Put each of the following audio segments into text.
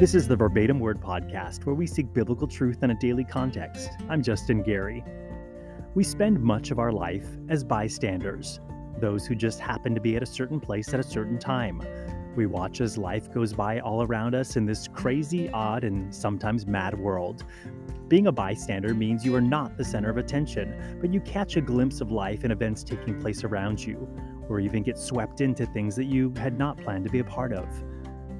This is the Verbatim Word Podcast, where we seek biblical truth in a daily context. I'm Justin Gary. We spend much of our life as bystanders, those who just happen to be at a certain place at a certain time. We watch as life goes by all around us in this crazy, odd, and sometimes mad world. Being a bystander means you are not the center of attention, but you catch a glimpse of life and events taking place around you, or even get swept into things that you had not planned to be a part of.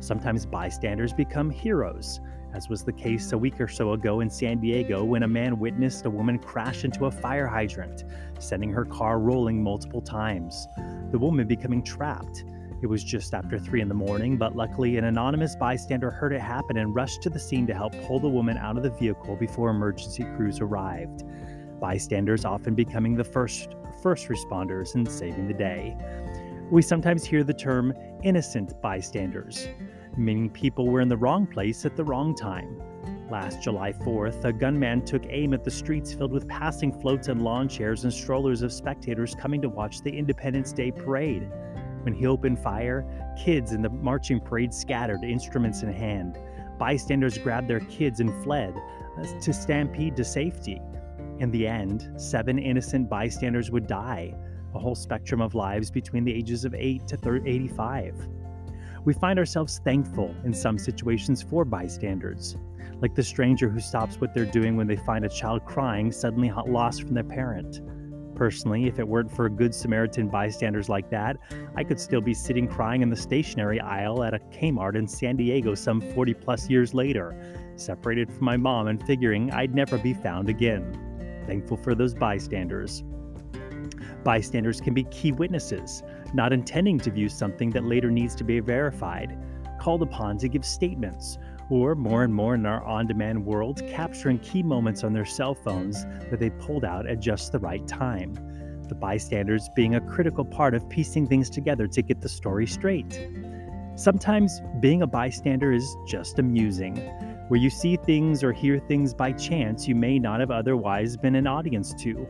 Sometimes bystanders become heroes, as was the case a week or so ago in San Diego when a man witnessed a woman crash into a fire hydrant, sending her car rolling multiple times. The woman becoming trapped. It was just after 3 in the morning, but luckily an anonymous bystander heard it happen and rushed to the scene to help pull the woman out of the vehicle before emergency crews arrived. Bystanders often becoming the first first responders and saving the day. We sometimes hear the term innocent bystanders, meaning people were in the wrong place at the wrong time. Last July 4th, a gunman took aim at the streets filled with passing floats and lawn chairs and strollers of spectators coming to watch the Independence Day parade. When he opened fire, kids in the marching parade scattered, instruments in hand. Bystanders grabbed their kids and fled uh, to stampede to safety. In the end, seven innocent bystanders would die, a whole spectrum of lives between the ages of 8 to 85. We find ourselves thankful in some situations for bystanders, like the stranger who stops what they're doing when they find a child crying suddenly lost from their parent. Personally, if it weren't for good Samaritan bystanders like that, I could still be sitting crying in the stationery aisle at a Kmart in San Diego some 40 plus years later, separated from my mom and figuring I'd never be found again. Thankful for those bystanders. Bystanders can be key witnesses, not intending to view something that later needs to be verified, called upon to give statements, or more and more in our on demand world, capturing key moments on their cell phones that they pulled out at just the right time. The bystanders being a critical part of piecing things together to get the story straight. Sometimes being a bystander is just amusing, where you see things or hear things by chance you may not have otherwise been an audience to.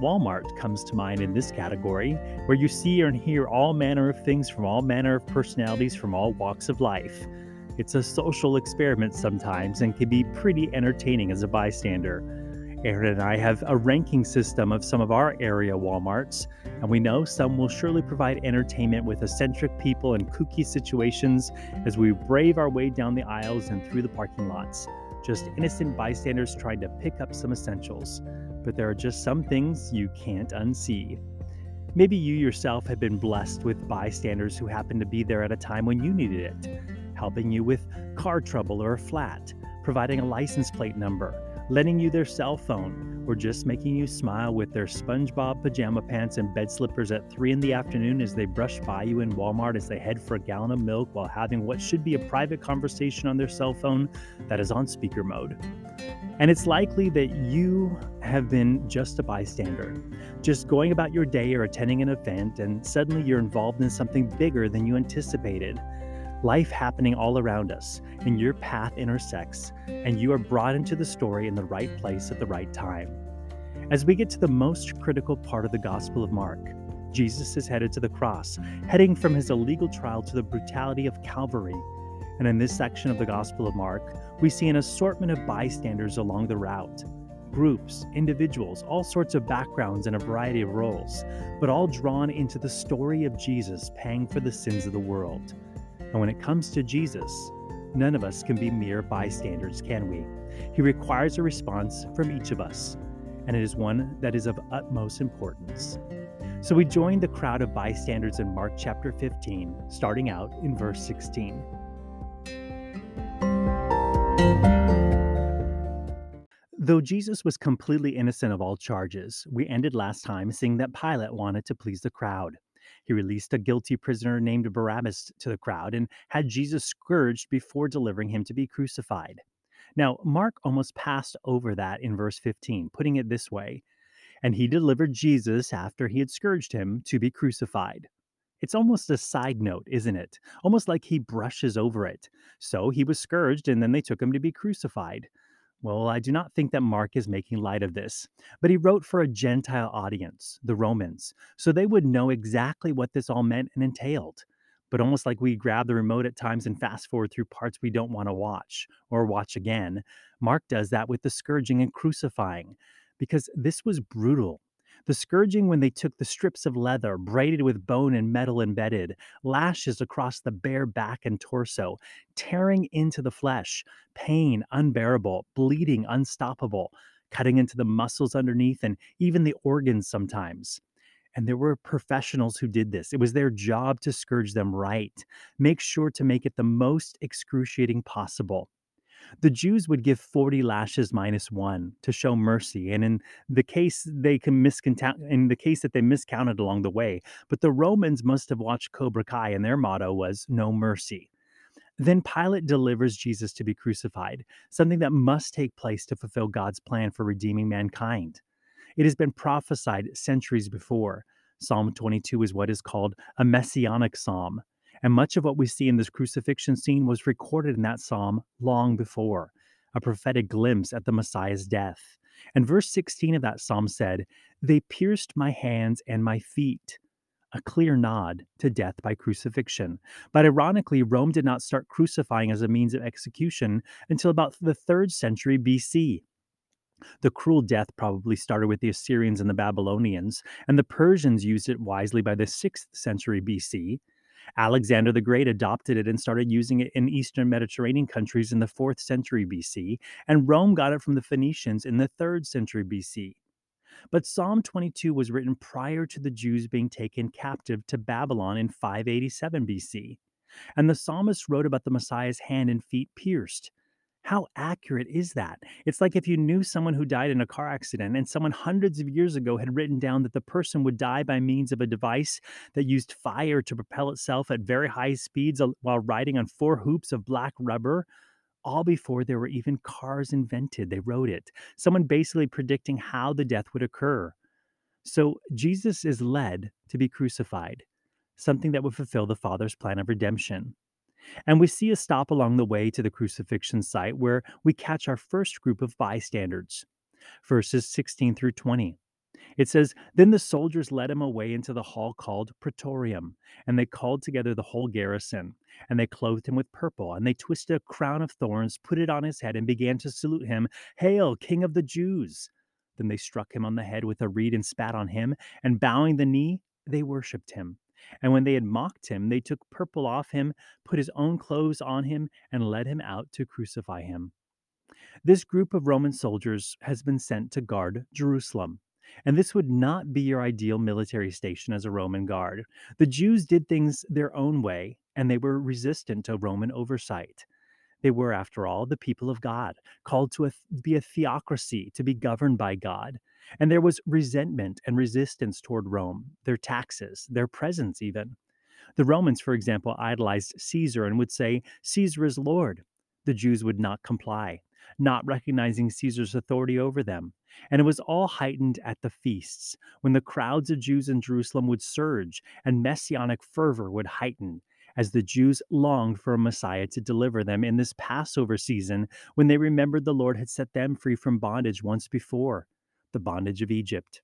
Walmart comes to mind in this category, where you see and hear all manner of things from all manner of personalities from all walks of life. It's a social experiment sometimes and can be pretty entertaining as a bystander. Aaron and I have a ranking system of some of our area Walmarts, and we know some will surely provide entertainment with eccentric people and kooky situations as we brave our way down the aisles and through the parking lots. Just innocent bystanders trying to pick up some essentials but there are just some things you can't unsee. Maybe you yourself have been blessed with bystanders who happened to be there at a time when you needed it, helping you with car trouble or a flat, providing a license plate number, lending you their cell phone, or just making you smile with their SpongeBob pajama pants and bed slippers at 3 in the afternoon as they brush by you in Walmart as they head for a gallon of milk while having what should be a private conversation on their cell phone that is on speaker mode. And it's likely that you have been just a bystander, just going about your day or attending an event, and suddenly you're involved in something bigger than you anticipated life happening all around us, and your path intersects, and you are brought into the story in the right place at the right time. As we get to the most critical part of the Gospel of Mark, Jesus is headed to the cross, heading from his illegal trial to the brutality of Calvary. And in this section of the Gospel of Mark, we see an assortment of bystanders along the route groups, individuals, all sorts of backgrounds, and a variety of roles, but all drawn into the story of Jesus paying for the sins of the world. And when it comes to Jesus, none of us can be mere bystanders, can we? He requires a response from each of us, and it is one that is of utmost importance. So we join the crowd of bystanders in Mark chapter 15, starting out in verse 16. Though Jesus was completely innocent of all charges, we ended last time seeing that Pilate wanted to please the crowd. He released a guilty prisoner named Barabbas to the crowd and had Jesus scourged before delivering him to be crucified. Now, Mark almost passed over that in verse 15, putting it this way And he delivered Jesus after he had scourged him to be crucified. It's almost a side note, isn't it? Almost like he brushes over it. So he was scourged, and then they took him to be crucified. Well, I do not think that Mark is making light of this, but he wrote for a Gentile audience, the Romans, so they would know exactly what this all meant and entailed. but almost like we grab the remote at times and fast forward through parts we don't want to watch or watch again. Mark does that with the scourging and crucifying because this was brutal. The scourging, when they took the strips of leather, braided with bone and metal embedded, lashes across the bare back and torso, tearing into the flesh, pain unbearable, bleeding unstoppable, cutting into the muscles underneath and even the organs sometimes. And there were professionals who did this. It was their job to scourge them right, make sure to make it the most excruciating possible the Jews would give 40 lashes minus one to show mercy. And in the case they can miscount in the case that they miscounted along the way, but the Romans must have watched Cobra Kai and their motto was no mercy. Then Pilate delivers Jesus to be crucified, something that must take place to fulfill God's plan for redeeming mankind. It has been prophesied centuries before. Psalm 22 is what is called a messianic psalm. And much of what we see in this crucifixion scene was recorded in that psalm long before, a prophetic glimpse at the Messiah's death. And verse 16 of that psalm said, They pierced my hands and my feet. A clear nod to death by crucifixion. But ironically, Rome did not start crucifying as a means of execution until about the third century BC. The cruel death probably started with the Assyrians and the Babylonians, and the Persians used it wisely by the 6th century BC. Alexander the Great adopted it and started using it in Eastern Mediterranean countries in the 4th century BC, and Rome got it from the Phoenicians in the 3rd century BC. But Psalm 22 was written prior to the Jews being taken captive to Babylon in 587 BC. And the psalmist wrote about the Messiah's hand and feet pierced, how accurate is that? It's like if you knew someone who died in a car accident and someone hundreds of years ago had written down that the person would die by means of a device that used fire to propel itself at very high speeds while riding on four hoops of black rubber all before there were even cars invented. They wrote it. Someone basically predicting how the death would occur. So Jesus is led to be crucified, something that would fulfill the Father's plan of redemption. And we see a stop along the way to the crucifixion site where we catch our first group of bystanders. Verses 16 through 20. It says, Then the soldiers led him away into the hall called Praetorium, and they called together the whole garrison, and they clothed him with purple, and they twisted a crown of thorns, put it on his head, and began to salute him, Hail, King of the Jews! Then they struck him on the head with a reed and spat on him, and bowing the knee, they worshipped him. And when they had mocked him, they took purple off him, put his own clothes on him, and led him out to crucify him. This group of Roman soldiers has been sent to guard Jerusalem. And this would not be your ideal military station as a Roman guard. The Jews did things their own way, and they were resistant to Roman oversight. They were, after all, the people of God, called to a, be a theocracy, to be governed by God. And there was resentment and resistance toward Rome, their taxes, their presence, even. The Romans, for example, idolized Caesar and would say, Caesar is Lord. The Jews would not comply, not recognizing Caesar's authority over them. And it was all heightened at the feasts, when the crowds of Jews in Jerusalem would surge and messianic fervor would heighten, as the Jews longed for a Messiah to deliver them in this Passover season when they remembered the Lord had set them free from bondage once before the bondage of Egypt.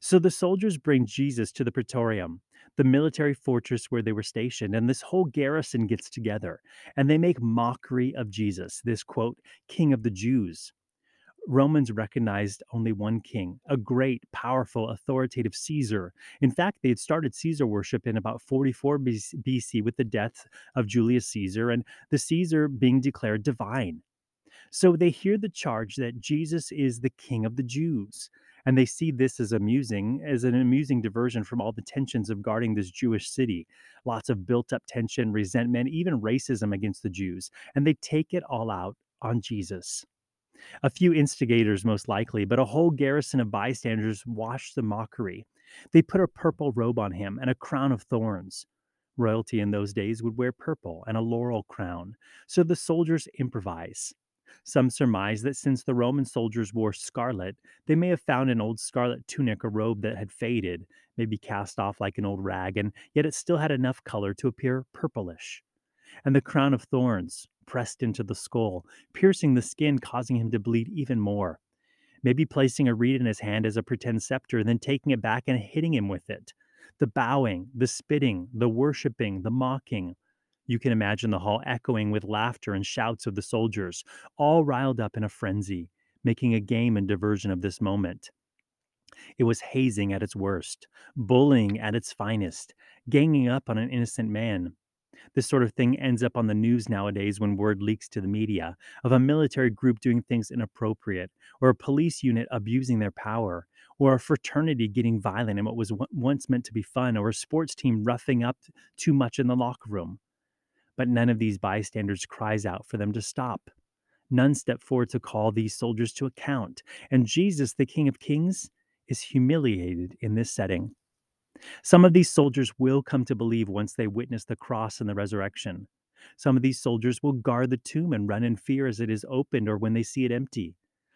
So the soldiers bring Jesus to the Praetorium, the military fortress where they were stationed, and this whole garrison gets together and they make mockery of Jesus, this quote, King of the Jews. Romans recognized only one king, a great, powerful, authoritative Caesar. In fact, they had started Caesar worship in about 44 BC with the death of Julius Caesar and the Caesar being declared divine. So they hear the charge that Jesus is the king of the Jews. And they see this as amusing, as an amusing diversion from all the tensions of guarding this Jewish city. Lots of built up tension, resentment, even racism against the Jews. And they take it all out on Jesus. A few instigators, most likely, but a whole garrison of bystanders watched the mockery. They put a purple robe on him and a crown of thorns. Royalty in those days would wear purple and a laurel crown, so the soldiers improvise. Some surmise that since the Roman soldiers wore scarlet, they may have found an old scarlet tunic or robe that had faded, maybe cast off like an old rag, and yet it still had enough color to appear purplish. And the crown of thorns, pressed into the skull, piercing the skin, causing him to bleed even more. Maybe placing a reed in his hand as a pretend scepter, then taking it back and hitting him with it. the bowing, the spitting, the worshiping, the mocking. You can imagine the hall echoing with laughter and shouts of the soldiers, all riled up in a frenzy, making a game and diversion of this moment. It was hazing at its worst, bullying at its finest, ganging up on an innocent man. This sort of thing ends up on the news nowadays when word leaks to the media of a military group doing things inappropriate, or a police unit abusing their power, or a fraternity getting violent in what was once meant to be fun, or a sports team roughing up too much in the locker room. But none of these bystanders cries out for them to stop. None step forward to call these soldiers to account. And Jesus, the King of Kings, is humiliated in this setting. Some of these soldiers will come to believe once they witness the cross and the resurrection. Some of these soldiers will guard the tomb and run in fear as it is opened or when they see it empty.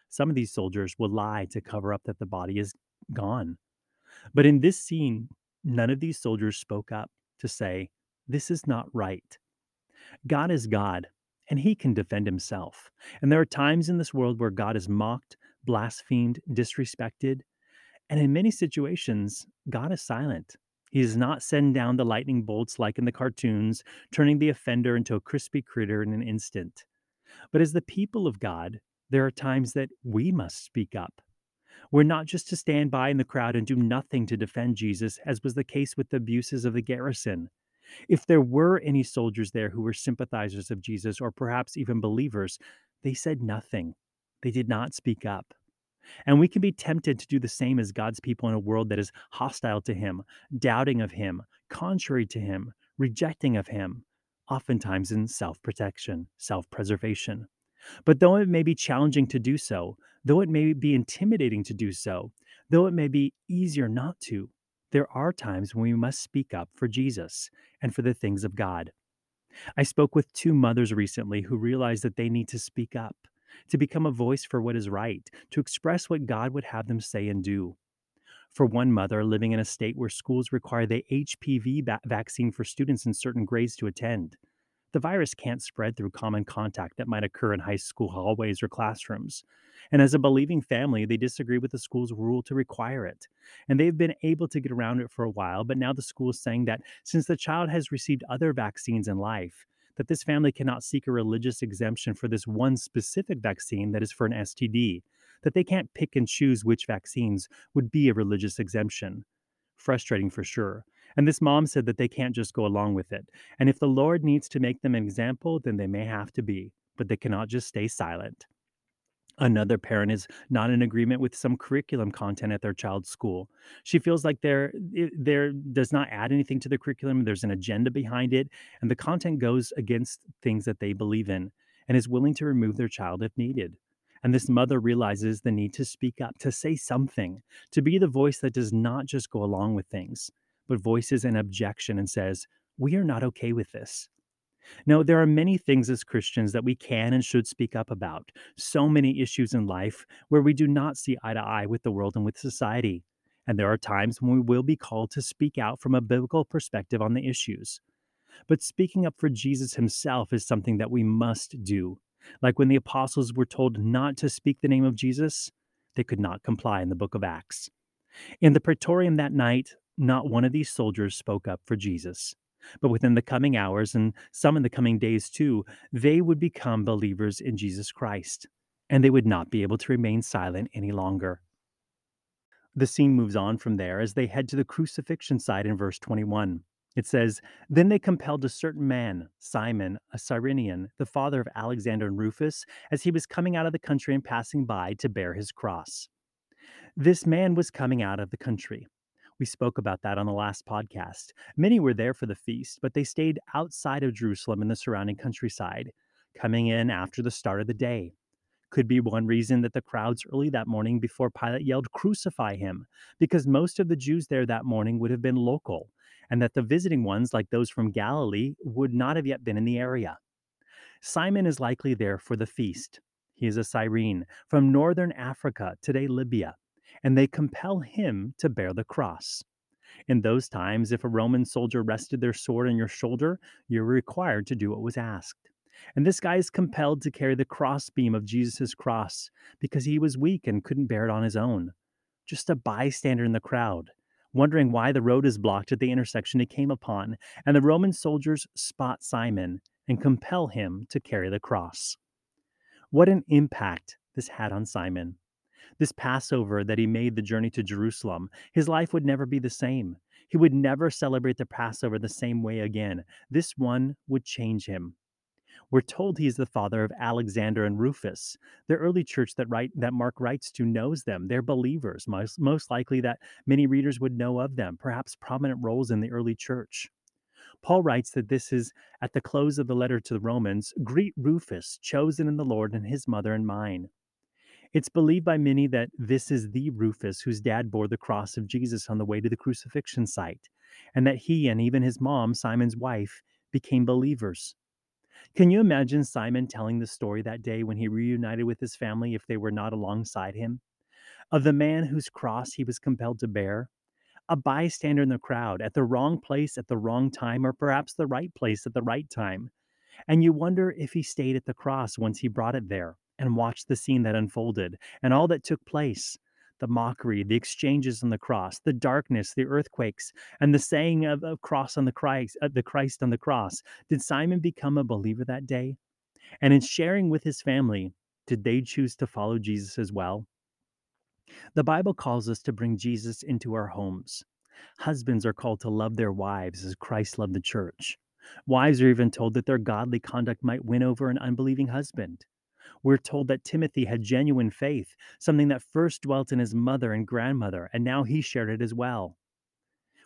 Some of these soldiers will lie to cover up that the body is gone. But in this scene, none of these soldiers spoke up to say, This is not right. God is God, and he can defend himself. And there are times in this world where God is mocked, blasphemed, disrespected, and in many situations, God is silent. He does not send down the lightning bolts like in the cartoons, turning the offender into a crispy critter in an instant. But as the people of God, there are times that we must speak up. We're not just to stand by in the crowd and do nothing to defend Jesus, as was the case with the abuses of the garrison. If there were any soldiers there who were sympathizers of Jesus or perhaps even believers, they said nothing. They did not speak up. And we can be tempted to do the same as God's people in a world that is hostile to Him, doubting of Him, contrary to Him, rejecting of Him, oftentimes in self protection, self preservation. But though it may be challenging to do so, though it may be intimidating to do so, though it may be easier not to, there are times when we must speak up for Jesus and for the things of God. I spoke with two mothers recently who realized that they need to speak up to become a voice for what is right, to express what God would have them say and do. For one mother living in a state where schools require the HPV va- vaccine for students in certain grades to attend, the virus can't spread through common contact that might occur in high school hallways or classrooms. And as a believing family, they disagree with the school's rule to require it. And they've been able to get around it for a while, but now the school is saying that since the child has received other vaccines in life, that this family cannot seek a religious exemption for this one specific vaccine that is for an STD, that they can't pick and choose which vaccines would be a religious exemption. Frustrating for sure. And this mom said that they can't just go along with it. And if the Lord needs to make them an example, then they may have to be, but they cannot just stay silent. Another parent is not in agreement with some curriculum content at their child's school. She feels like there eh, there does not add anything to the curriculum. There's an agenda behind it, and the content goes against things that they believe in, and is willing to remove their child if needed. And this mother realizes the need to speak up, to say something, to be the voice that does not just go along with things, but voices an objection and says, "We are not okay with this." No, there are many things as Christians that we can and should speak up about. So many issues in life where we do not see eye to eye with the world and with society. And there are times when we will be called to speak out from a biblical perspective on the issues. But speaking up for Jesus himself is something that we must do. Like when the apostles were told not to speak the name of Jesus, they could not comply in the book of Acts. In the praetorium that night, not one of these soldiers spoke up for Jesus. But within the coming hours, and some in the coming days too, they would become believers in Jesus Christ, and they would not be able to remain silent any longer. The scene moves on from there as they head to the crucifixion site in verse 21. It says, Then they compelled a certain man, Simon, a Cyrenian, the father of Alexander and Rufus, as he was coming out of the country and passing by to bear his cross. This man was coming out of the country. We spoke about that on the last podcast. Many were there for the feast, but they stayed outside of Jerusalem in the surrounding countryside, coming in after the start of the day. Could be one reason that the crowds early that morning before Pilate yelled, Crucify him, because most of the Jews there that morning would have been local, and that the visiting ones, like those from Galilee, would not have yet been in the area. Simon is likely there for the feast. He is a Cyrene from northern Africa, today Libya and they compel him to bear the cross. In those times, if a Roman soldier rested their sword on your shoulder, you were required to do what was asked. And this guy is compelled to carry the crossbeam of Jesus' cross because he was weak and couldn't bear it on his own. Just a bystander in the crowd, Wondering why the road is blocked at the intersection he came upon, and the Roman soldiers spot Simon and compel him to carry the cross. What an impact this had on Simon. This Passover that he made the journey to Jerusalem, his life would never be the same. He would never celebrate the Passover the same way again. This one would change him. We're told he is the father of Alexander and Rufus. The early church that write that Mark writes to knows them. They're believers. Most, most likely that many readers would know of them, perhaps prominent roles in the early church. Paul writes that this is at the close of the letter to the Romans Greet Rufus, chosen in the Lord, and his mother and mine. It's believed by many that this is the Rufus whose dad bore the cross of Jesus on the way to the crucifixion site, and that he and even his mom, Simon's wife, became believers. Can you imagine Simon telling the story that day when he reunited with his family if they were not alongside him? Of the man whose cross he was compelled to bear? A bystander in the crowd, at the wrong place at the wrong time, or perhaps the right place at the right time. And you wonder if he stayed at the cross once he brought it there and watched the scene that unfolded and all that took place the mockery, the exchanges on the cross, the darkness, the earthquakes, and the saying of, the cross on the Christ, uh, the Christ on the cross. Did Simon become a believer that day? And in sharing with his family, did they choose to follow Jesus as well? The Bible calls us to bring Jesus into our homes. Husbands are called to love their wives as Christ loved the church. Wives are even told that their godly conduct might win over an unbelieving husband. We're told that Timothy had genuine faith, something that first dwelt in his mother and grandmother, and now he shared it as well.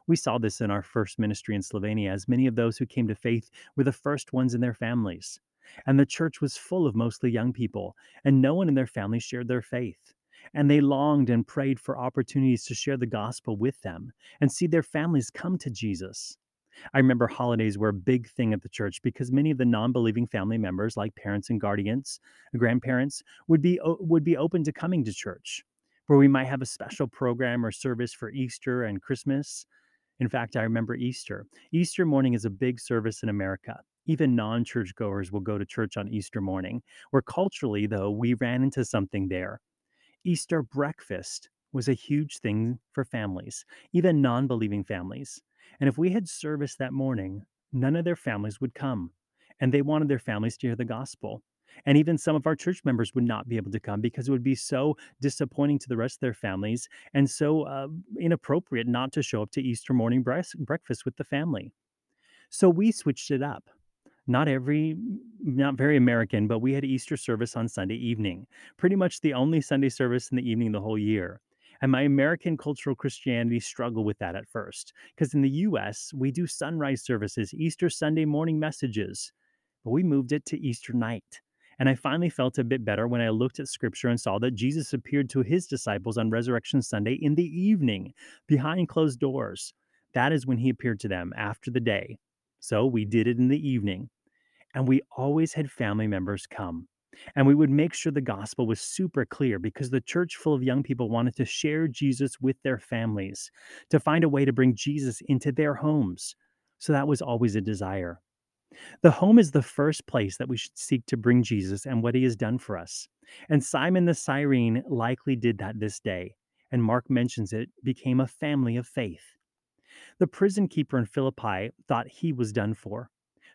We saw this in our first ministry in Slovenia, as many of those who came to faith were the first ones in their families. And the church was full of mostly young people, and no one in their family shared their faith. And they longed and prayed for opportunities to share the gospel with them and see their families come to Jesus. I remember holidays were a big thing at the church because many of the non-believing family members, like parents and guardians, grandparents, would be would be open to coming to church, where we might have a special program or service for Easter and Christmas. In fact, I remember Easter. Easter morning is a big service in America. Even non churchgoers will go to church on Easter morning, where culturally, though, we ran into something there. Easter breakfast was a huge thing for families, even non believing families. And if we had service that morning, none of their families would come. And they wanted their families to hear the gospel. And even some of our church members would not be able to come because it would be so disappointing to the rest of their families and so uh, inappropriate not to show up to Easter morning breakfast with the family. So we switched it up. Not every, not very American, but we had Easter service on Sunday evening. Pretty much the only Sunday service in the evening the whole year. And my American cultural Christianity struggled with that at first. Because in the US, we do sunrise services, Easter Sunday morning messages, but we moved it to Easter night. And I finally felt a bit better when I looked at scripture and saw that Jesus appeared to his disciples on Resurrection Sunday in the evening, behind closed doors. That is when he appeared to them after the day. So we did it in the evening. And we always had family members come. And we would make sure the gospel was super clear because the church full of young people wanted to share Jesus with their families, to find a way to bring Jesus into their homes. So that was always a desire. The home is the first place that we should seek to bring Jesus and what he has done for us. And Simon the Cyrene likely did that this day. And Mark mentions it became a family of faith. The prison keeper in Philippi thought he was done for.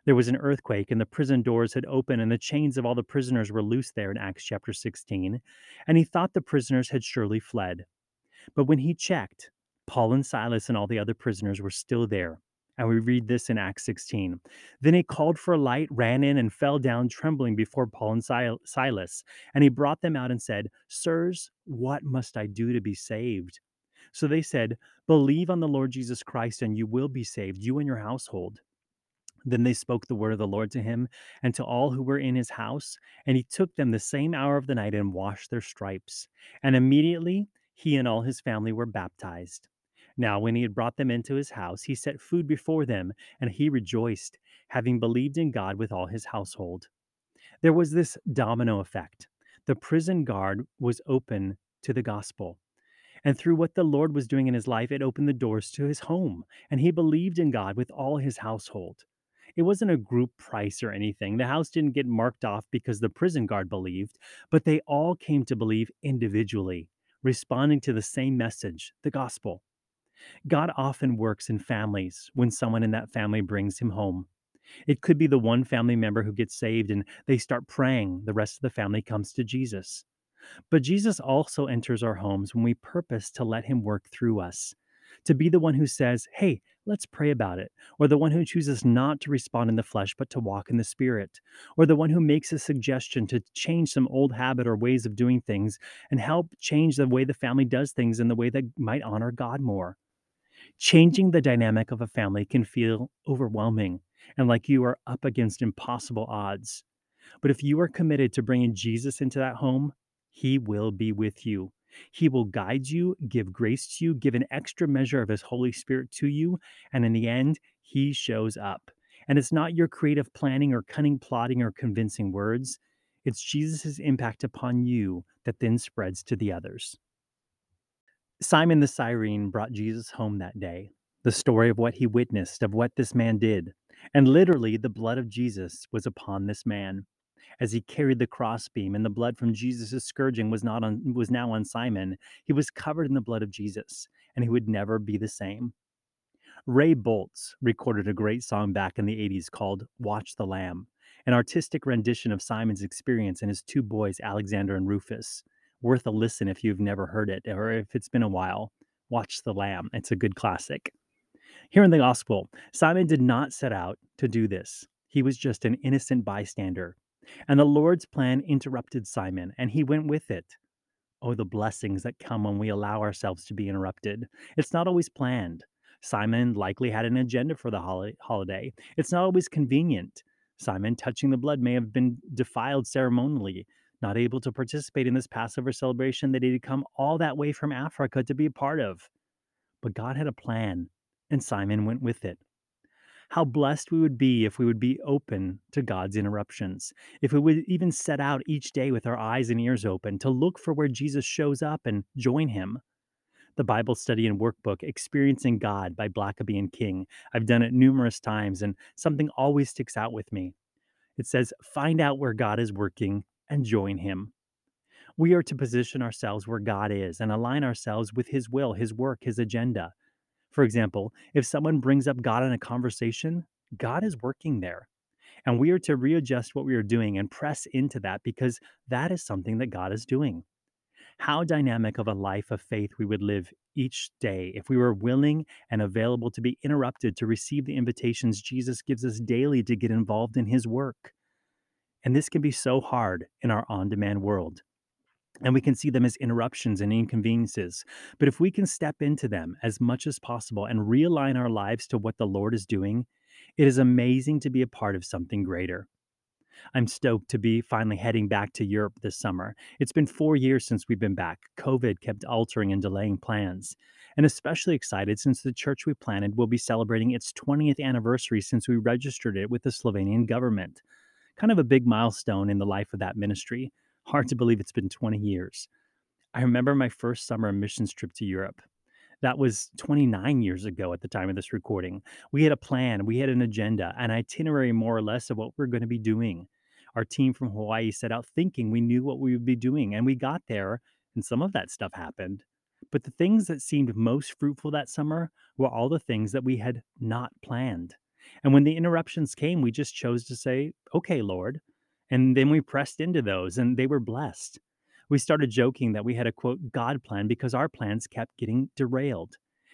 There was an earthquake, and the prison doors had opened, and the chains of all the prisoners were loose there in Acts chapter 16. And he thought the prisoners had surely fled. But when he checked, Paul and Silas and all the other prisoners were still there. And we read this in Acts 16. Then he called for a light, ran in, and fell down trembling before Paul and Silas. And he brought them out and said, Sirs, what must I do to be saved? So they said, Believe on the Lord Jesus Christ, and you will be saved, you and your household. Then they spoke the word of the Lord to him and to all who were in his house. And he took them the same hour of the night and washed their stripes. And immediately he and all his family were baptized. Now, when he had brought them into his house, he set food before them, and he rejoiced, having believed in God with all his household. There was this domino effect. The prison guard was open to the gospel. And through what the Lord was doing in his life, it opened the doors to his home, and he believed in God with all his household. It wasn't a group price or anything. The house didn't get marked off because the prison guard believed, but they all came to believe individually, responding to the same message, the gospel. God often works in families when someone in that family brings him home. It could be the one family member who gets saved and they start praying. The rest of the family comes to Jesus. But Jesus also enters our homes when we purpose to let him work through us, to be the one who says, Hey, let's pray about it, or the one who chooses not to respond in the flesh but to walk in the spirit, or the one who makes a suggestion to change some old habit or ways of doing things and help change the way the family does things in the way that might honor God more. Changing the dynamic of a family can feel overwhelming and like you are up against impossible odds. But if you are committed to bringing Jesus into that home, he will be with you. He will guide you, give grace to you, give an extra measure of His Holy Spirit to you, and in the end, He shows up. And it's not your creative planning or cunning plotting or convincing words, it's Jesus' impact upon you that then spreads to the others. Simon the Cyrene brought Jesus home that day. The story of what he witnessed, of what this man did. And literally, the blood of Jesus was upon this man as he carried the crossbeam, and the blood from Jesus' scourging was not on was now on Simon. He was covered in the blood of Jesus, and he would never be the same. Ray Boltz recorded a great song back in the 80s called Watch the Lamb, an artistic rendition of Simon's experience and his two boys, Alexander and Rufus. Worth a listen if you've never heard it or if it's been a while. Watch the Lamb. It's a good classic. Here in the gospel, Simon did not set out to do this. He was just an innocent bystander. And the Lord's plan interrupted Simon, and he went with it. Oh, the blessings that come when we allow ourselves to be interrupted. It's not always planned. Simon likely had an agenda for the holiday. It's not always convenient. Simon touching the blood may have been defiled ceremonially, not able to participate in this Passover celebration that he had come all that way from Africa to be a part of. But God had a plan, and Simon went with it how blessed we would be if we would be open to God's interruptions, if we would even set out each day with our eyes and ears open to look for where Jesus shows up and join him. The Bible study and workbook, Experiencing God by Blackaby and King. I've done it numerous times, and something always sticks out with me. It says, Find out where God is working and join him. We are to position ourselves where God is and align ourselves with His will, His work, His agenda. For example, if someone brings up God in a conversation, God is working there. And we are to readjust what we are doing and press into that because that is something that God is doing. How dynamic of a life of faith we would live each day if we were willing and available to be interrupted to receive the invitations Jesus gives us daily to get involved in his work. And this can be so hard in our on demand world and we can see them as interruptions and inconveniences. But if we can step into them as much as possible and realign our lives to what the Lord is doing, it is amazing to be a part of something greater. I'm stoked to be finally heading back to Europe this summer. It's been four years since we've been back. COVID kept altering and delaying plans. And especially excited since the church we planted will be celebrating its 20th anniversary since we registered it with the Slovenian government. Kind of a big milestone in the life of that ministry. Hard to believe it's been 20 years. I remember my first summer missions trip to Europe. That was 29 years ago at the time of this recording. We had a plan, we had an agenda, an itinerary more or less of what we are going to be doing. Our team from Hawaii set out thinking we knew what we would be doing, and we got there, and some of that stuff happened. But the things that seemed most fruitful that summer were all the things that we had not planned. And when the interruptions came, we just chose to say, Okay, Lord, and then we pressed into those and they were blessed. We started joking that we had a quote, God plan because our plans kept getting derailed.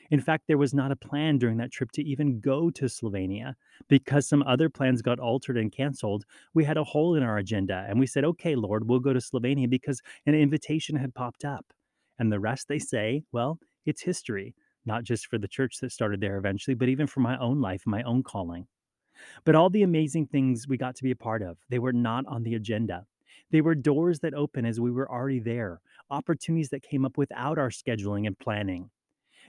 In fact, there was not a plan during that trip to even go to Slovenia because some other plans got altered and canceled. We had a hole in our agenda and we said, okay, Lord, we'll go to Slovenia because an invitation had popped up. And the rest they say, well, it's history, not just for the church that started there eventually, but even for my own life, my own calling. But all the amazing things we got to be a part of, they were not on the agenda. They were doors that opened as we were already there, opportunities that came up without our scheduling and planning.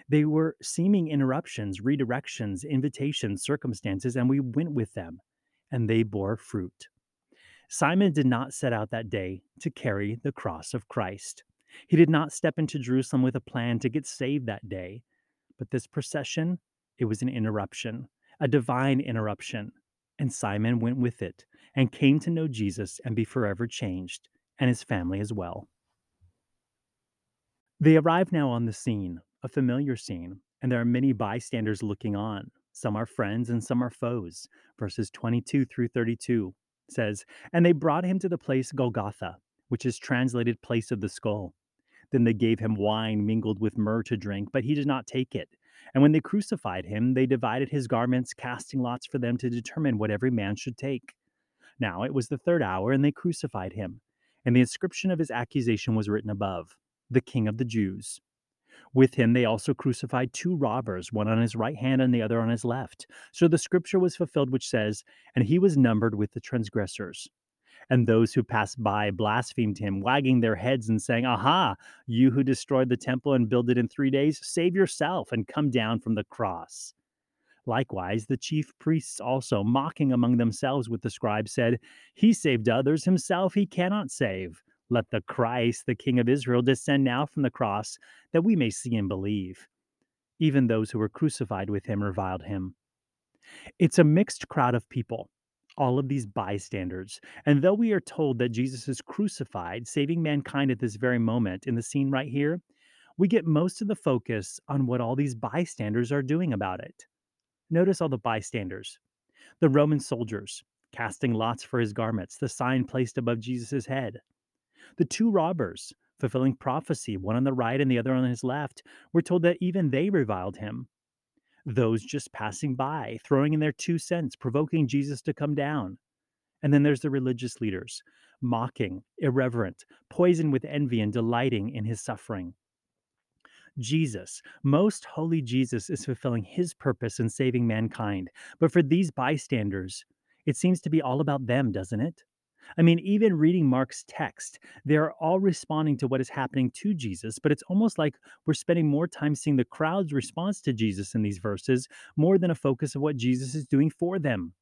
They were seeming interruptions, redirections, invitations, circumstances, and we went with them, and they bore fruit. Simon did not set out that day to carry the cross of Christ. He did not step into Jerusalem with a plan to get saved that day. But this procession, it was an interruption, a divine interruption. And Simon went with it and came to know Jesus and be forever changed, and his family as well. They arrive now on the scene, a familiar scene, and there are many bystanders looking on. Some are friends and some are foes. Verses 22 through 32 says, And they brought him to the place Golgotha, which is translated place of the skull. Then they gave him wine mingled with myrrh to drink, but he did not take it. And when they crucified him, they divided his garments, casting lots for them to determine what every man should take. Now it was the third hour, and they crucified him. And the inscription of his accusation was written above The King of the Jews. With him they also crucified two robbers, one on his right hand and the other on his left. So the scripture was fulfilled, which says, And he was numbered with the transgressors. And those who passed by blasphemed him, wagging their heads and saying, Aha, you who destroyed the temple and built it in three days, save yourself and come down from the cross. Likewise, the chief priests also, mocking among themselves with the scribes, said, He saved others, himself he cannot save. Let the Christ, the King of Israel, descend now from the cross, that we may see and believe. Even those who were crucified with him reviled him. It's a mixed crowd of people, all of these bystanders. And though we are told that Jesus is crucified, saving mankind at this very moment in the scene right here, we get most of the focus on what all these bystanders are doing about it. Notice all the bystanders. The Roman soldiers casting lots for his garments, the sign placed above Jesus' head. The two robbers, fulfilling prophecy, one on the right and the other on his left, were told that even they reviled him. Those just passing by, throwing in their two cents, provoking Jesus to come down. And then there's the religious leaders, mocking, irreverent, poisoned with envy and delighting in his suffering. Jesus, most holy Jesus, is fulfilling his purpose in saving mankind. But for these bystanders, it seems to be all about them, doesn't it? I mean, even reading Mark's text, they're all responding to what is happening to Jesus, but it's almost like we're spending more time seeing the crowd's response to Jesus in these verses more than a focus of what Jesus is doing for them.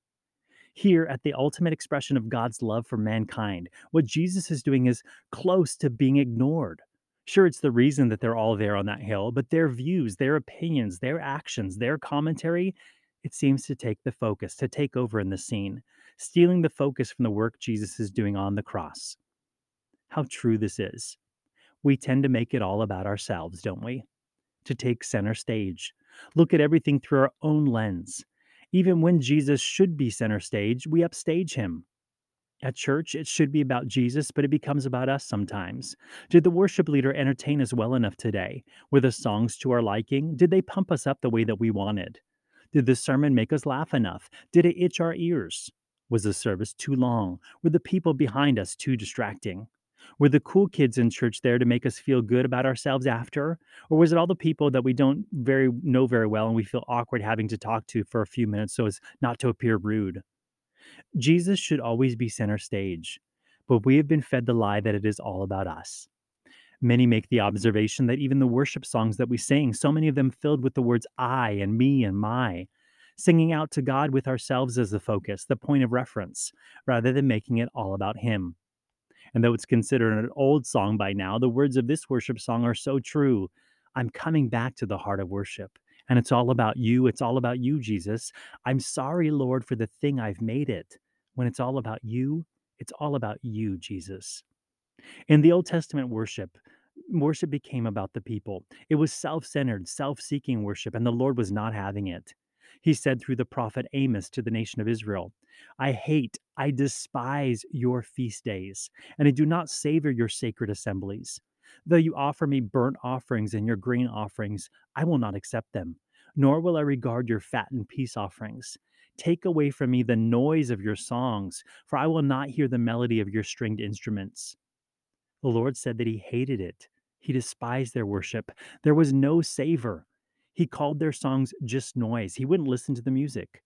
Here, at the ultimate expression of God's love for mankind, what Jesus is doing is close to being ignored. Sure, it's the reason that they're all there on that hill, but their views, their opinions, their actions, their commentary, it seems to take the focus, to take over in the scene, stealing the focus from the work Jesus is doing on the cross. How true this is. We tend to make it all about ourselves, don't we? To take center stage, look at everything through our own lens. Even when Jesus should be center stage, we upstage him. At church, it should be about Jesus, but it becomes about us sometimes. Did the worship leader entertain us well enough today? Were the songs to our liking? Did they pump us up the way that we wanted? Did the sermon make us laugh enough? Did it itch our ears? Was the service too long? Were the people behind us too distracting? Were the cool kids in church there to make us feel good about ourselves after? Or was it all the people that we don't very know very well and we feel awkward having to talk to for a few minutes so as not to appear rude? Jesus should always be center stage, but we have been fed the lie that it is all about us. Many make the observation that even the worship songs that we sing, so many of them filled with the words I and me and my, singing out to God with ourselves as the focus, the point of reference, rather than making it all about Him. And though it's considered an old song by now, the words of this worship song are so true. I'm coming back to the heart of worship and it's all about you. It's all about you, Jesus. I'm sorry, Lord, for the thing I've made it. When it's all about you, it's all about you, Jesus. In the Old Testament worship, worship became about the people. It was self centered, self seeking worship, and the Lord was not having it. He said through the prophet Amos to the nation of Israel, I hate, I despise your feast days, and I do not savor your sacred assemblies. Though you offer me burnt offerings and your grain offerings, I will not accept them, nor will I regard your fat and peace offerings. Take away from me the noise of your songs, for I will not hear the melody of your stringed instruments. The Lord said that he hated it. He despised their worship. There was no savor. He called their songs just noise. He wouldn't listen to the music.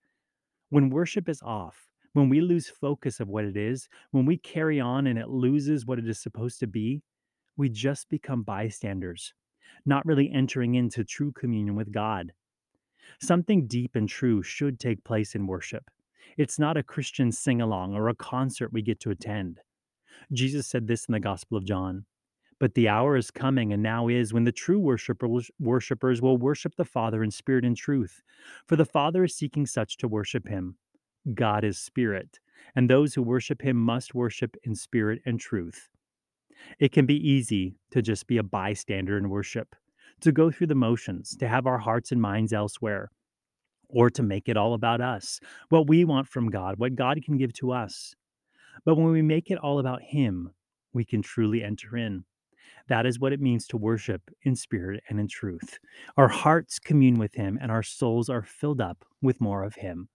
When worship is off, when we lose focus of what it is, when we carry on and it loses what it is supposed to be, we just become bystanders, not really entering into true communion with God. Something deep and true should take place in worship. It's not a Christian sing along or a concert we get to attend. Jesus said this in the Gospel of John. But the hour is coming, and now is, when the true worshippers will worship the Father in spirit and truth. For the Father is seeking such to worship him. God is spirit, and those who worship him must worship in spirit and truth. It can be easy to just be a bystander in worship, to go through the motions, to have our hearts and minds elsewhere, or to make it all about us, what we want from God, what God can give to us. But when we make it all about Him, we can truly enter in. That is what it means to worship in spirit and in truth. Our hearts commune with Him, and our souls are filled up with more of Him.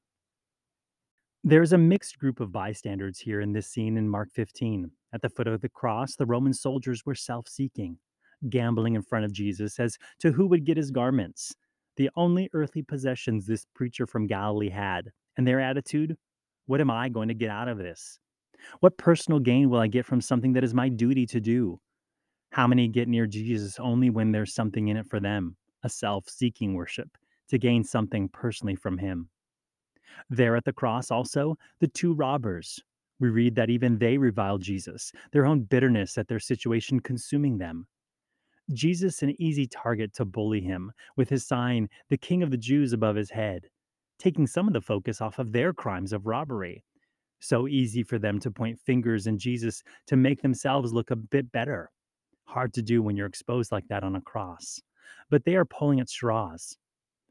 There's a mixed group of bystanders here in this scene in Mark 15. At the foot of the cross, the Roman soldiers were self seeking, gambling in front of Jesus as to who would get his garments, the only earthly possessions this preacher from Galilee had. And their attitude what am I going to get out of this? What personal gain will I get from something that is my duty to do? How many get near Jesus only when there's something in it for them, a self seeking worship, to gain something personally from Him? There at the cross, also, the two robbers. We read that even they reviled Jesus, their own bitterness at their situation consuming them. Jesus, an easy target to bully him, with his sign, the King of the Jews, above his head, taking some of the focus off of their crimes of robbery. So easy for them to point fingers in Jesus to make themselves look a bit better. Hard to do when you're exposed like that on a cross. But they are pulling at straws.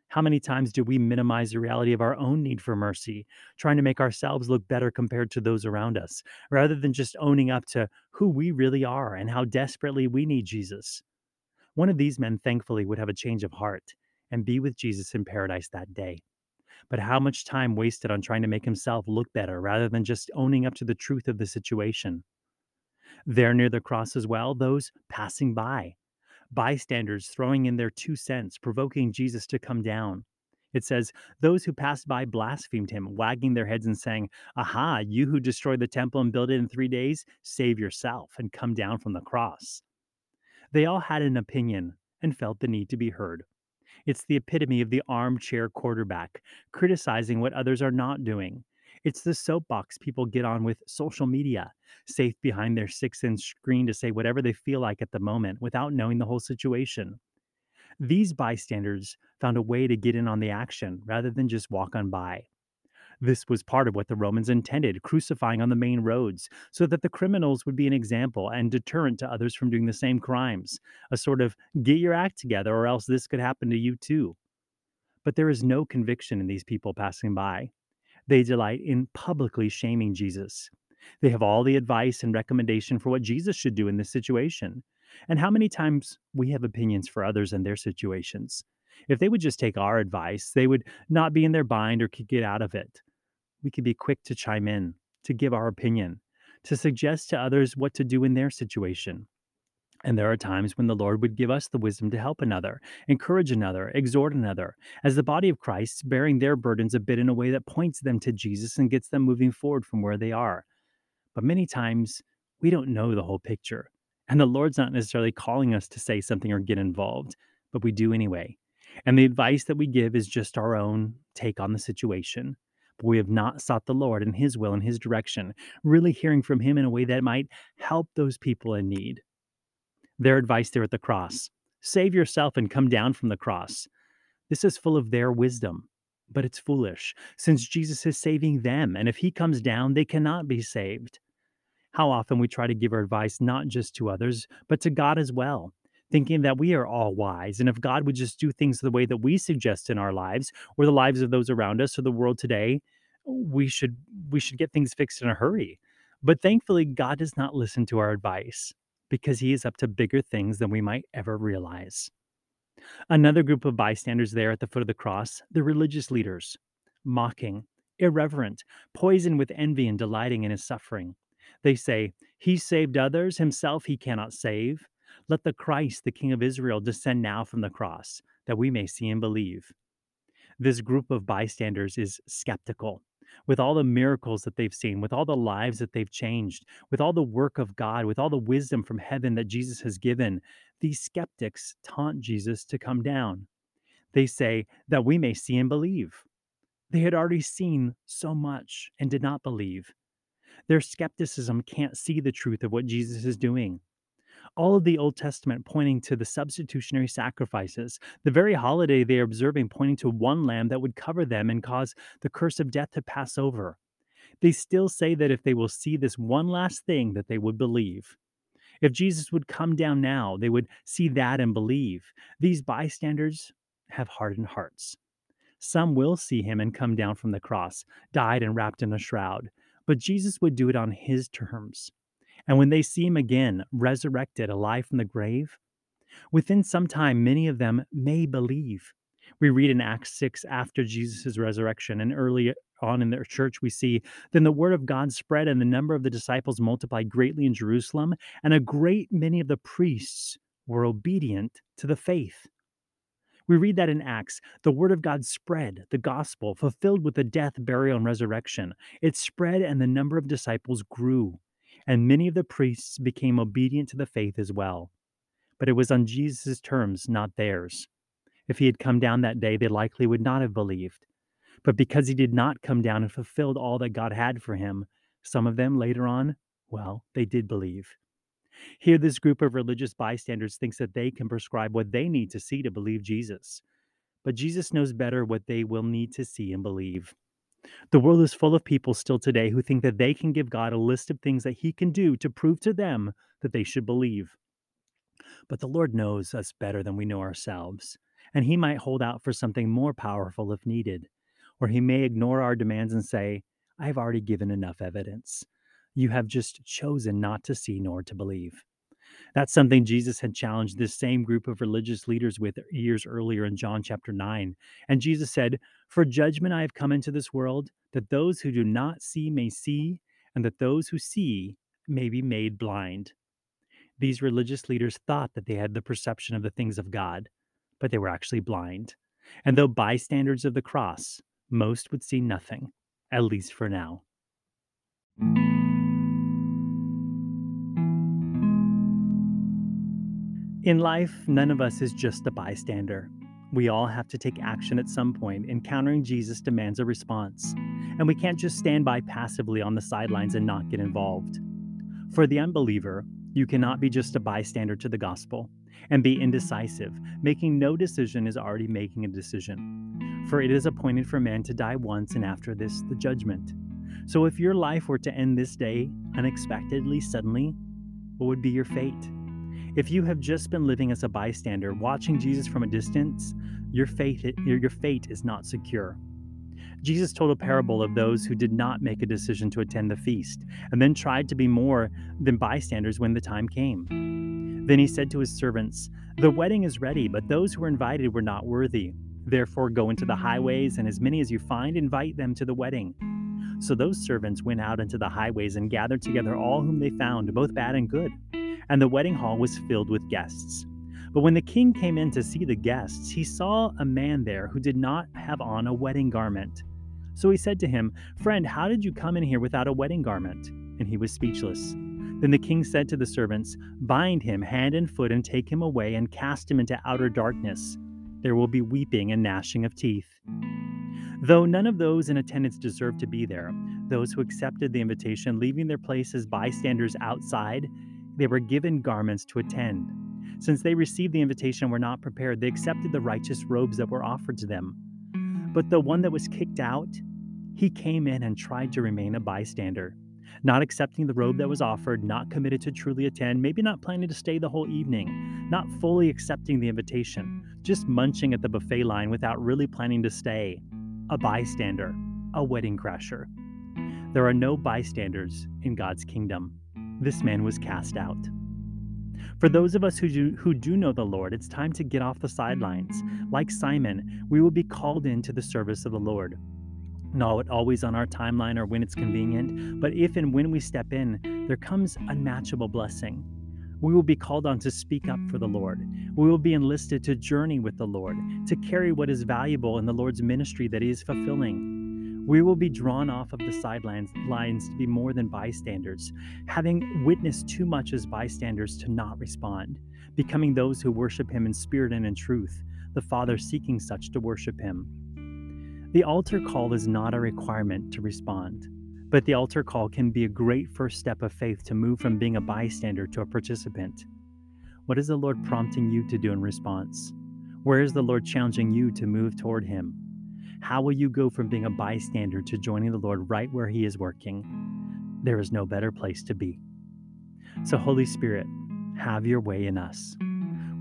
How many times do we minimize the reality of our own need for mercy, trying to make ourselves look better compared to those around us, rather than just owning up to who we really are and how desperately we need Jesus? One of these men, thankfully, would have a change of heart and be with Jesus in paradise that day. But how much time wasted on trying to make himself look better rather than just owning up to the truth of the situation? There near the cross as well, those passing by, bystanders throwing in their two cents, provoking Jesus to come down. It says, Those who passed by blasphemed him, wagging their heads and saying, Aha, you who destroyed the temple and built it in three days, save yourself and come down from the cross. They all had an opinion and felt the need to be heard. It's the epitome of the armchair quarterback, criticizing what others are not doing. It's the soapbox people get on with social media, safe behind their six inch screen to say whatever they feel like at the moment without knowing the whole situation. These bystanders found a way to get in on the action rather than just walk on by. This was part of what the Romans intended, crucifying on the main roads, so that the criminals would be an example and deterrent to others from doing the same crimes. A sort of get your act together, or else this could happen to you too. But there is no conviction in these people passing by. They delight in publicly shaming Jesus. They have all the advice and recommendation for what Jesus should do in this situation. And how many times we have opinions for others and their situations. If they would just take our advice, they would not be in their bind or could get out of it we could be quick to chime in, to give our opinion, to suggest to others what to do in their situation. And there are times when the Lord would give us the wisdom to help another, encourage another, exhort another, as the body of Christ, bearing their burdens a bit in a way that points them to Jesus and gets them moving forward from where they are. But many times, we don't know the whole picture. And the Lord's not necessarily calling us to say something or get involved, but we do anyway. And the advice that we give is just our own take on the situation but we have not sought the Lord and His will and His direction, really hearing from Him in a way that might help those people in need. Their advice there at the cross save yourself and come down from the cross. This is full of their wisdom, but it's foolish, since Jesus is saving them, and if He comes down, they cannot be saved. How often we try to give our advice not just to others, but to God as well thinking that we are all wise. And if God would just do things the way that we suggest in our lives or the lives of those around us or the world today, we should we should get things fixed in a hurry. But thankfully, God does not listen to our advice because he is up to bigger things than we might ever realize. Another group of bystanders there at the foot of the cross, the religious leaders, mocking, irreverent, poisoned with envy and delighting in his suffering. They say, He saved others, himself he cannot save. Let the Christ, the King of Israel, descend now from the cross, that we may see and believe. This group of bystanders is skeptical. With all the miracles that they've seen, with all the lives that they've changed, with all the work of God, with all the wisdom from heaven that Jesus has given, these skeptics taunt Jesus to come down. They say that we may see and believe. They had already seen so much and did not believe. Their skepticism can't see the truth of what Jesus is doing all of the Old Testament pointing to the substitutionary sacrifices, the very holiday they are observing pointing to one lamb that would cover them and cause the curse of death to pass over. They still say that if they will see this one last thing that they would believe. If Jesus would come down now, they would see that and believe. These bystanders have hardened hearts. Some will see him and come down from the cross, died and wrapped in a shroud, but Jesus would do it on his terms. And when they see him again, resurrected, alive from the grave, within some time, many of them may believe. We read in Acts 6 after Jesus' resurrection and early on in their church, we see then the word of God spread and the number of the disciples multiplied greatly in Jerusalem, and a great many of the priests were obedient to the faith. We read that in Acts. The word of God spread, the gospel, fulfilled with the death, burial, and resurrection. It spread, and the number of disciples grew. And many of the priests became obedient to the faith as well. But it was on Jesus' terms, not theirs. If he had come down that day, they likely would not have believed. But because he did not come down and fulfilled all that God had for him, some of them later on, well, they did believe. Here, this group of religious bystanders thinks that they can prescribe what they need to see to believe Jesus. But Jesus knows better what they will need to see and believe. The world is full of people still today who think that they can give God a list of things that He can do to prove to them that they should believe. But the Lord knows us better than we know ourselves, and He might hold out for something more powerful if needed. Or He may ignore our demands and say, I have already given enough evidence. You have just chosen not to see nor to believe. That's something Jesus had challenged this same group of religious leaders with years earlier in John chapter 9. And Jesus said, For judgment I have come into this world, that those who do not see may see, and that those who see may be made blind. These religious leaders thought that they had the perception of the things of God, but they were actually blind. And though bystanders of the cross, most would see nothing, at least for now. In life, none of us is just a bystander. We all have to take action at some point. Encountering Jesus demands a response, and we can't just stand by passively on the sidelines and not get involved. For the unbeliever, you cannot be just a bystander to the gospel and be indecisive. Making no decision is already making a decision. For it is appointed for man to die once, and after this, the judgment. So if your life were to end this day unexpectedly, suddenly, what would be your fate? If you have just been living as a bystander, watching Jesus from a distance, your faith your fate is not secure. Jesus told a parable of those who did not make a decision to attend the feast, and then tried to be more than bystanders when the time came. Then he said to his servants, The wedding is ready, but those who were invited were not worthy. Therefore, go into the highways, and as many as you find, invite them to the wedding. So those servants went out into the highways and gathered together all whom they found, both bad and good and the wedding hall was filled with guests. But when the king came in to see the guests, he saw a man there who did not have on a wedding garment. So he said to him, Friend, how did you come in here without a wedding garment? And he was speechless. Then the king said to the servants, Bind him hand and foot and take him away and cast him into outer darkness. There will be weeping and gnashing of teeth. Though none of those in attendance deserved to be there, those who accepted the invitation, leaving their places bystanders outside, they were given garments to attend. Since they received the invitation and were not prepared, they accepted the righteous robes that were offered to them. But the one that was kicked out, he came in and tried to remain a bystander, not accepting the robe that was offered, not committed to truly attend, maybe not planning to stay the whole evening, not fully accepting the invitation, just munching at the buffet line without really planning to stay. A bystander, a wedding crasher. There are no bystanders in God's kingdom this man was cast out. For those of us who do, who do know the Lord, it's time to get off the sidelines. Like Simon, we will be called into the service of the Lord. Not always on our timeline or when it's convenient, but if and when we step in, there comes unmatchable blessing. We will be called on to speak up for the Lord. We will be enlisted to journey with the Lord, to carry what is valuable in the Lord's ministry that He is fulfilling. We will be drawn off of the sidelines lines to be more than bystanders, having witnessed too much as bystanders to not respond, becoming those who worship Him in spirit and in truth, the Father seeking such to worship Him. The altar call is not a requirement to respond, but the altar call can be a great first step of faith to move from being a bystander to a participant. What is the Lord prompting you to do in response? Where is the Lord challenging you to move toward Him? How will you go from being a bystander to joining the Lord right where He is working? There is no better place to be. So, Holy Spirit, have your way in us.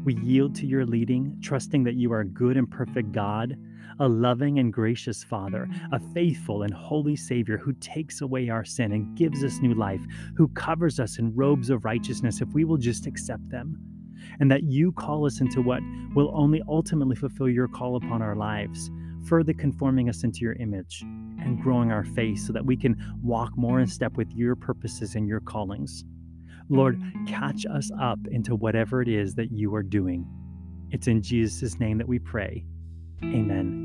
We yield to your leading, trusting that you are a good and perfect God, a loving and gracious Father, a faithful and holy Savior who takes away our sin and gives us new life, who covers us in robes of righteousness if we will just accept them, and that you call us into what will only ultimately fulfill your call upon our lives, further conforming us into your image and growing our faith so that we can walk more in step with your purposes and your callings. Lord, catch us up into whatever it is that you are doing. It's in Jesus' name that we pray. Amen